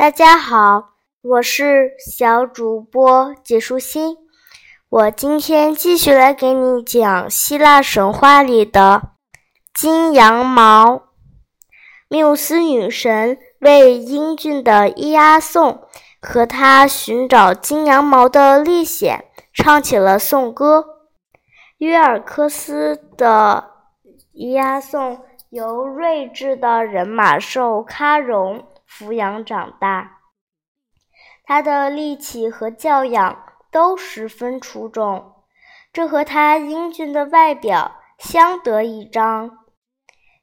大家好，我是小主播解舒心。我今天继续来给你讲希腊神话里的金羊毛。缪斯女神为英俊的伊阿宋和他寻找金羊毛的历险唱起了颂歌。约尔科斯的伊阿宋由睿智的人马兽喀戎。抚养长大，他的力气和教养都十分出众，这和他英俊的外表相得益彰。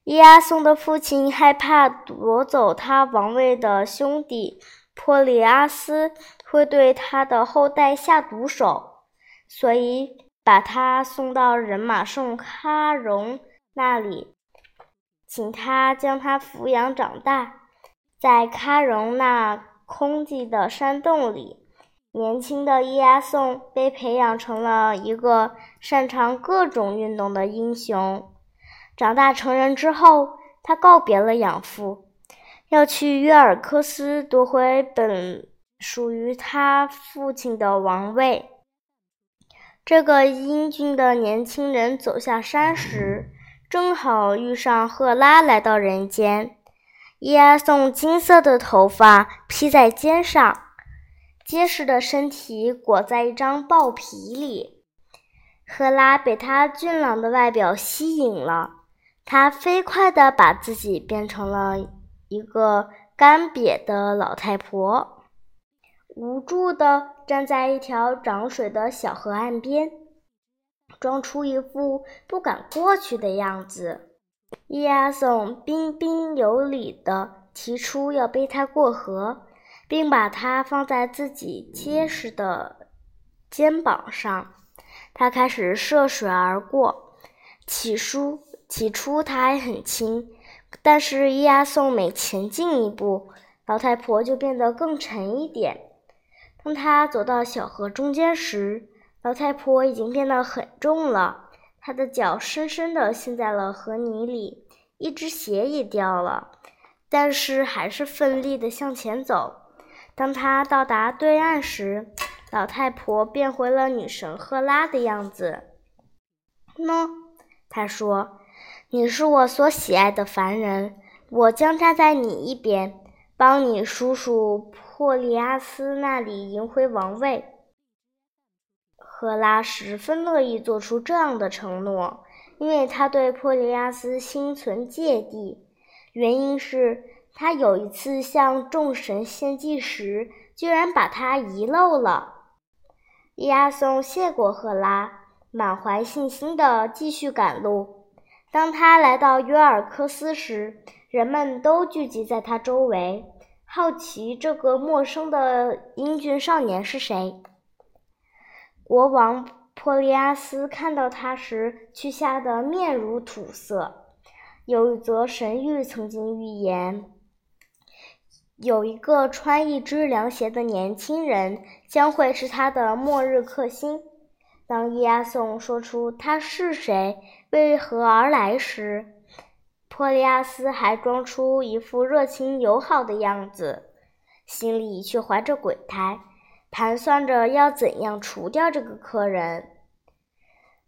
伊阿宋的父亲害怕夺走他王位的兄弟珀利阿斯会对他的后代下毒手，所以把他送到人马圣喀戎那里，请他将他抚养长大。在喀戎那空寂的山洞里，年轻的伊阿宋被培养成了一个擅长各种运动的英雄。长大成人之后，他告别了养父，要去约尔科斯夺回本属于他父亲的王位。这个英俊的年轻人走下山时，正好遇上赫拉来到人间。伊阿宋金色的头发披在肩上，结实的身体裹在一张豹皮里。赫拉被他俊朗的外表吸引了，她飞快地把自己变成了一个干瘪的老太婆，无助地站在一条涨水的小河岸边，装出一副不敢过去的样子。伊阿宋彬彬有礼地提出要背他过河，并把他放在自己结实的肩膀上。他开始涉水而过。起初，起初他还很轻，但是伊阿宋每前进一步，老太婆就变得更沉一点。当他走到小河中间时，老太婆已经变得很重了。他的脚深深地陷在了河泥里，一只鞋也掉了，但是还是奋力地向前走。当他到达对岸时，老太婆变回了女神赫拉的样子。喏，他说：“你是我所喜爱的凡人，我将站在你一边，帮你叔叔珀利阿斯那里赢回王位。”赫拉十分乐意做出这样的承诺，因为他对珀利亚斯心存芥蒂。原因是他有一次向众神献祭时，居然把他遗漏了。亚松谢过赫拉，满怀信心地继续赶路。当他来到约尔科斯时，人们都聚集在他周围，好奇这个陌生的英俊少年是谁。国王珀利阿斯看到他时，却吓得面如土色。有一则神谕曾经预言，有一个穿一只凉鞋的年轻人将会是他的末日克星。当伊阿宋说出他是谁、为何而来时，珀利阿斯还装出一副热情友好的样子，心里却怀着鬼胎。盘算着要怎样除掉这个客人。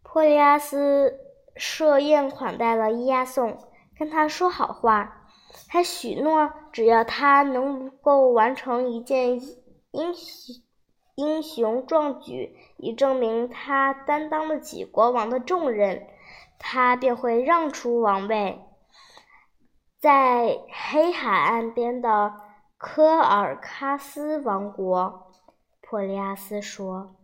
珀利阿斯设宴款待了伊亚宋，跟他说好话，还许诺只要他能够完成一件英雄英雄壮举，以证明他担当得起国王的重任，他便会让出王位。在黑海岸边的科尔喀斯王国。珀利阿斯说：“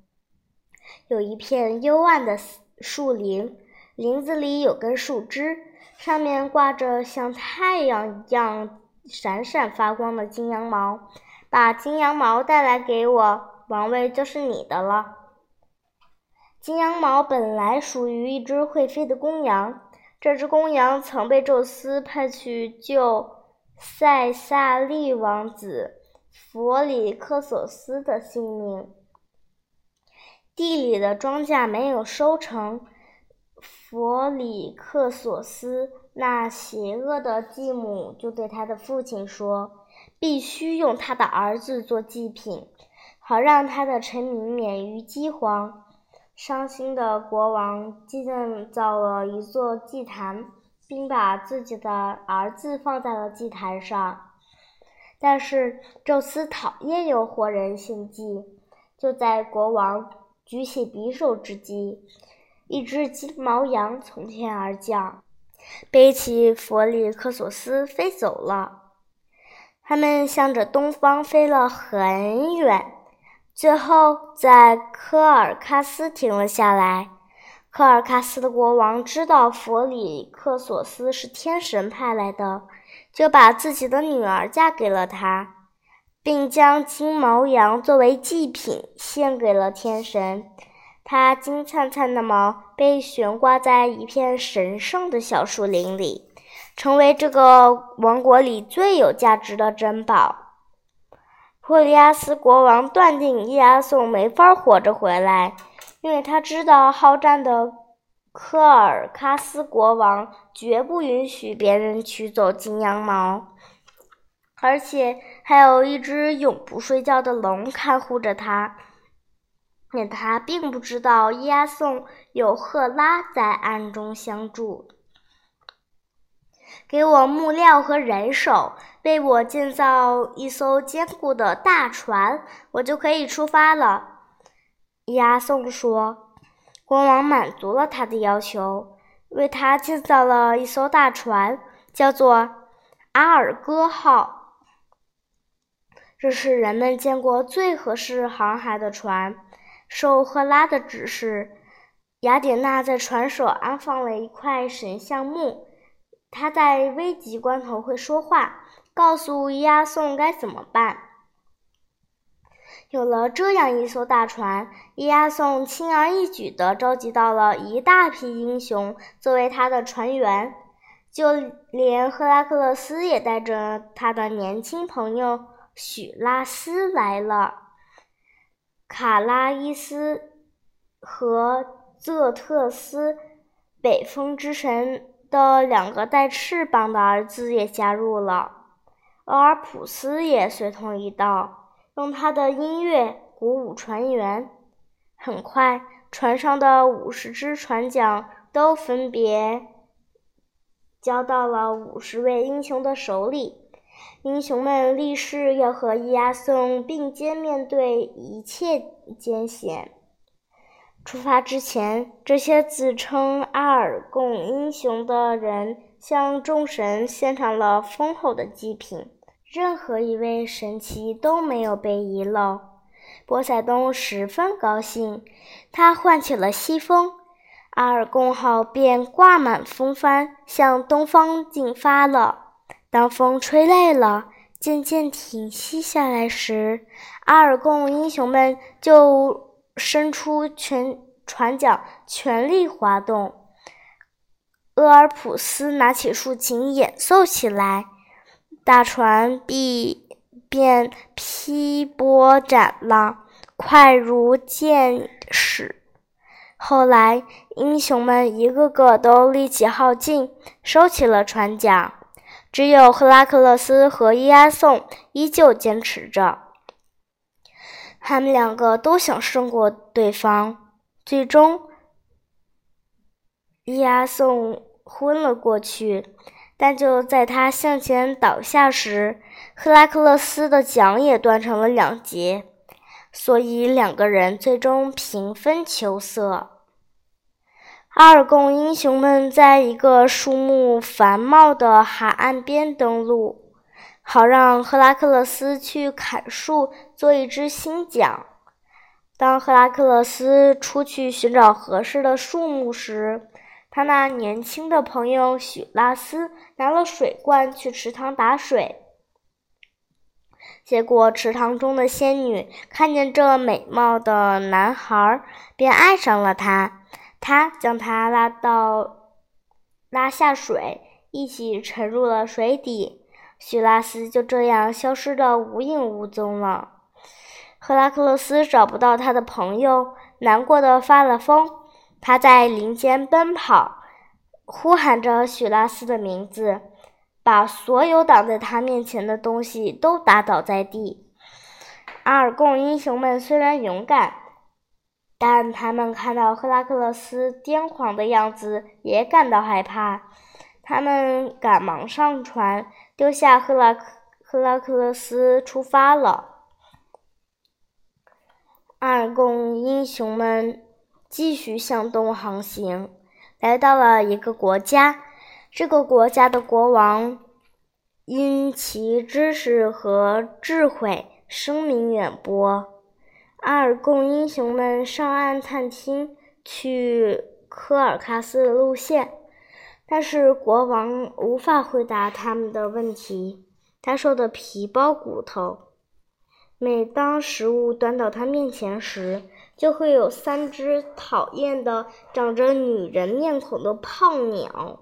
有一片幽暗的树林，林子里有根树枝，上面挂着像太阳一样闪闪发光的金羊毛。把金羊毛带来给我，王位就是你的了。”金羊毛本来属于一只会飞的公羊，这只公羊曾被宙斯派去救塞萨利王子。弗里克索斯的性命。地里的庄稼没有收成，弗里克索斯那邪恶的继母就对他的父亲说：“必须用他的儿子做祭品，好让他的臣民免于饥荒。伤心的国王建造了一座祭坛，并把自己的儿子放在了祭坛上。但是宙斯讨厌有活人献祭，就在国王举起匕首之际，一只金毛羊从天而降，背起弗里克索斯飞走了。他们向着东方飞了很远，最后在科尔喀斯停了下来。科尔喀斯的国王知道弗里克索斯是天神派来的。就把自己的女儿嫁给了他，并将金毛羊作为祭品献给了天神。它金灿灿的毛被悬挂在一片神圣的小树林里，成为这个王国里最有价值的珍宝。珀利亚斯国王断定伊阿宋没法活着回来，因为他知道好战的。科尔喀斯国王绝不允许别人取走金羊毛，而且还有一只永不睡觉的龙看护着他。但他并不知道伊阿宋有赫拉在暗中相助。给我木料和人手，为我建造一艘坚固的大船，我就可以出发了。伊阿宋说。国王满足了他的要求，为他建造了一艘大船，叫做阿尔戈号。这是人们见过最合适航海的船。受赫拉的指示，雅典娜在船首安放了一块神像木，他在危急关头会说话，告诉伊阿宋该怎么办。有了这样一艘大船，伊阿宋轻而易举地召集到了一大批英雄作为他的船员，就连赫拉克勒斯也带着他的年轻朋友许拉斯来了。卡拉伊斯和泽特斯，北风之神的两个带翅膀的儿子也加入了，俄尔普斯也随同一道。用他的音乐鼓舞船员。很快，船上的五十只船桨都分别交到了五十位英雄的手里。英雄们立誓要和伊阿宋并肩面对一切艰险。出发之前，这些自称阿尔贡英雄的人向众神献上了丰厚的祭品。任何一位神奇都没有被遗漏。波塞冬十分高兴，他唤起了西风，阿尔贡号便挂满风帆向东方进发了。当风吹累了，渐渐停息下来时，阿尔贡英雄们就伸出全船桨，全力划动。厄尔普斯拿起竖琴演奏起来。大船必便劈波斩浪，快如箭矢。后来，英雄们一个个都力气耗尽，收起了船桨，只有赫拉克勒斯和伊阿宋依旧坚持着。他们两个都想胜过对方，最终，伊阿宋昏了过去。但就在他向前倒下时，赫拉克勒斯的桨也断成了两截，所以两个人最终平分秋色。阿尔贡英雄们在一个树木繁茂的海岸边登陆，好让赫拉克勒斯去砍树做一只新桨。当赫拉克勒斯出去寻找合适的树木时，他那年轻的朋友许拉斯拿了水罐去池塘打水，结果池塘中的仙女看见这美貌的男孩，便爱上了他。他将他拉到拉下水，一起沉入了水底。许拉斯就这样消失得无影无踪了。赫拉克勒斯找不到他的朋友，难过的发了疯。他在林间奔跑，呼喊着许拉斯的名字，把所有挡在他面前的东西都打倒在地。阿尔贡英雄们虽然勇敢，但他们看到赫拉克勒斯癫狂的样子，也感到害怕。他们赶忙上船，丢下赫拉克赫拉克勒斯出发了。阿尔贡英雄们继续向东航行，来到了一个国家。这个国家的国王因其知识和智慧。声名远播，阿尔贡英雄们上岸探听去科尔喀斯的路线，但是国王无法回答他们的问题。他瘦的皮包骨头，每当食物端到他面前时，就会有三只讨厌的、长着女人面孔的胖鸟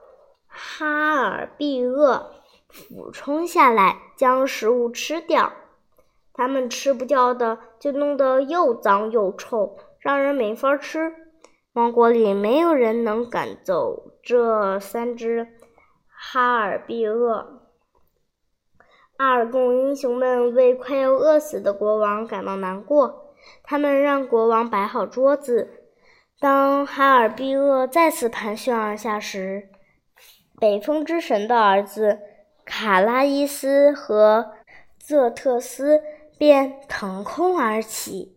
——哈尔毕厄俯冲下来，将食物吃掉。它们吃不掉的，就弄得又脏又臭，让人没法吃。王国里没有人能赶走这三只哈尔毕厄。阿尔贡英雄们为快要饿死的国王感到难过，他们让国王摆好桌子。当哈尔毕厄再次盘旋而下时，北风之神的儿子卡拉伊斯和泽特斯。便腾空而起，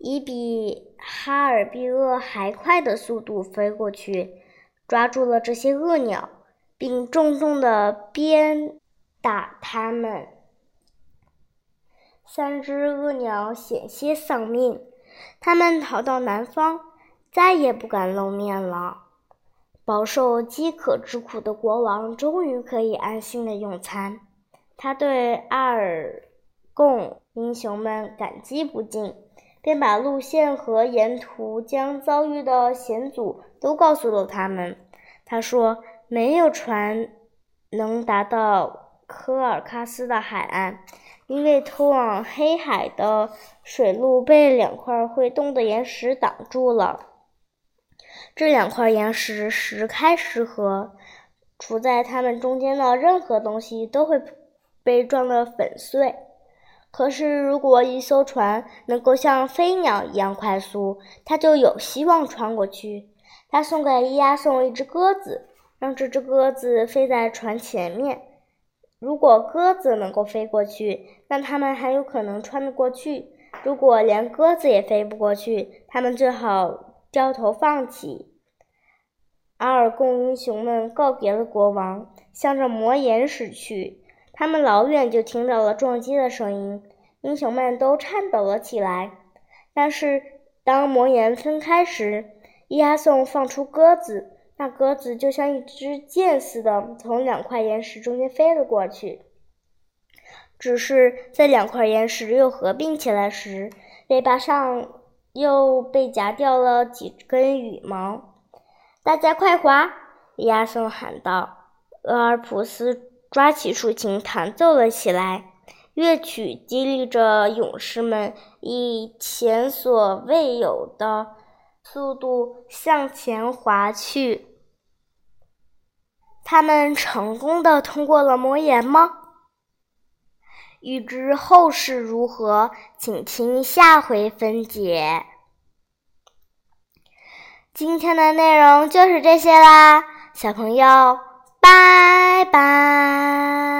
以比哈尔毕厄还快的速度飞过去，抓住了这些恶鸟，并重重地鞭打它们。三只恶鸟险些丧命，它们逃到南方，再也不敢露面了。饱受饥渴之苦的国王终于可以安心的用餐。他对阿尔贡。英雄们感激不尽，便把路线和沿途将遭遇的险阻都告诉了他们。他说：“没有船能达到科尔喀斯的海岸，因为通往黑海的水路被两块会动的岩石挡住了。这两块岩石时开时合，处在它们中间的任何东西都会被撞得粉碎。”可是，如果一艘船能够像飞鸟一样快速，它就有希望穿过去。他送给伊亚宋一只鸽子，让这只鸽子飞在船前面。如果鸽子能够飞过去，那他们还有可能穿得过去；如果连鸽子也飞不过去，他们最好掉头放弃。阿尔贡英雄们告别了国王，向着魔岩驶去。他们老远就听到了撞击的声音，英雄们都颤抖了起来。但是当魔岩分开时，伊阿宋放出鸽子，那鸽子就像一支箭似的从两块岩石中间飞了过去。只是在两块岩石又合并起来时，尾巴上又被夹掉了几根羽毛。大家快滑！亚宋喊道。俄尔普斯。抓起竖琴弹奏了起来，乐曲激励着勇士们以前所未有的速度向前滑去。他们成功的通过了魔岩吗？欲知后事如何，请听下回分解。今天的内容就是这些啦，小朋友。拜拜。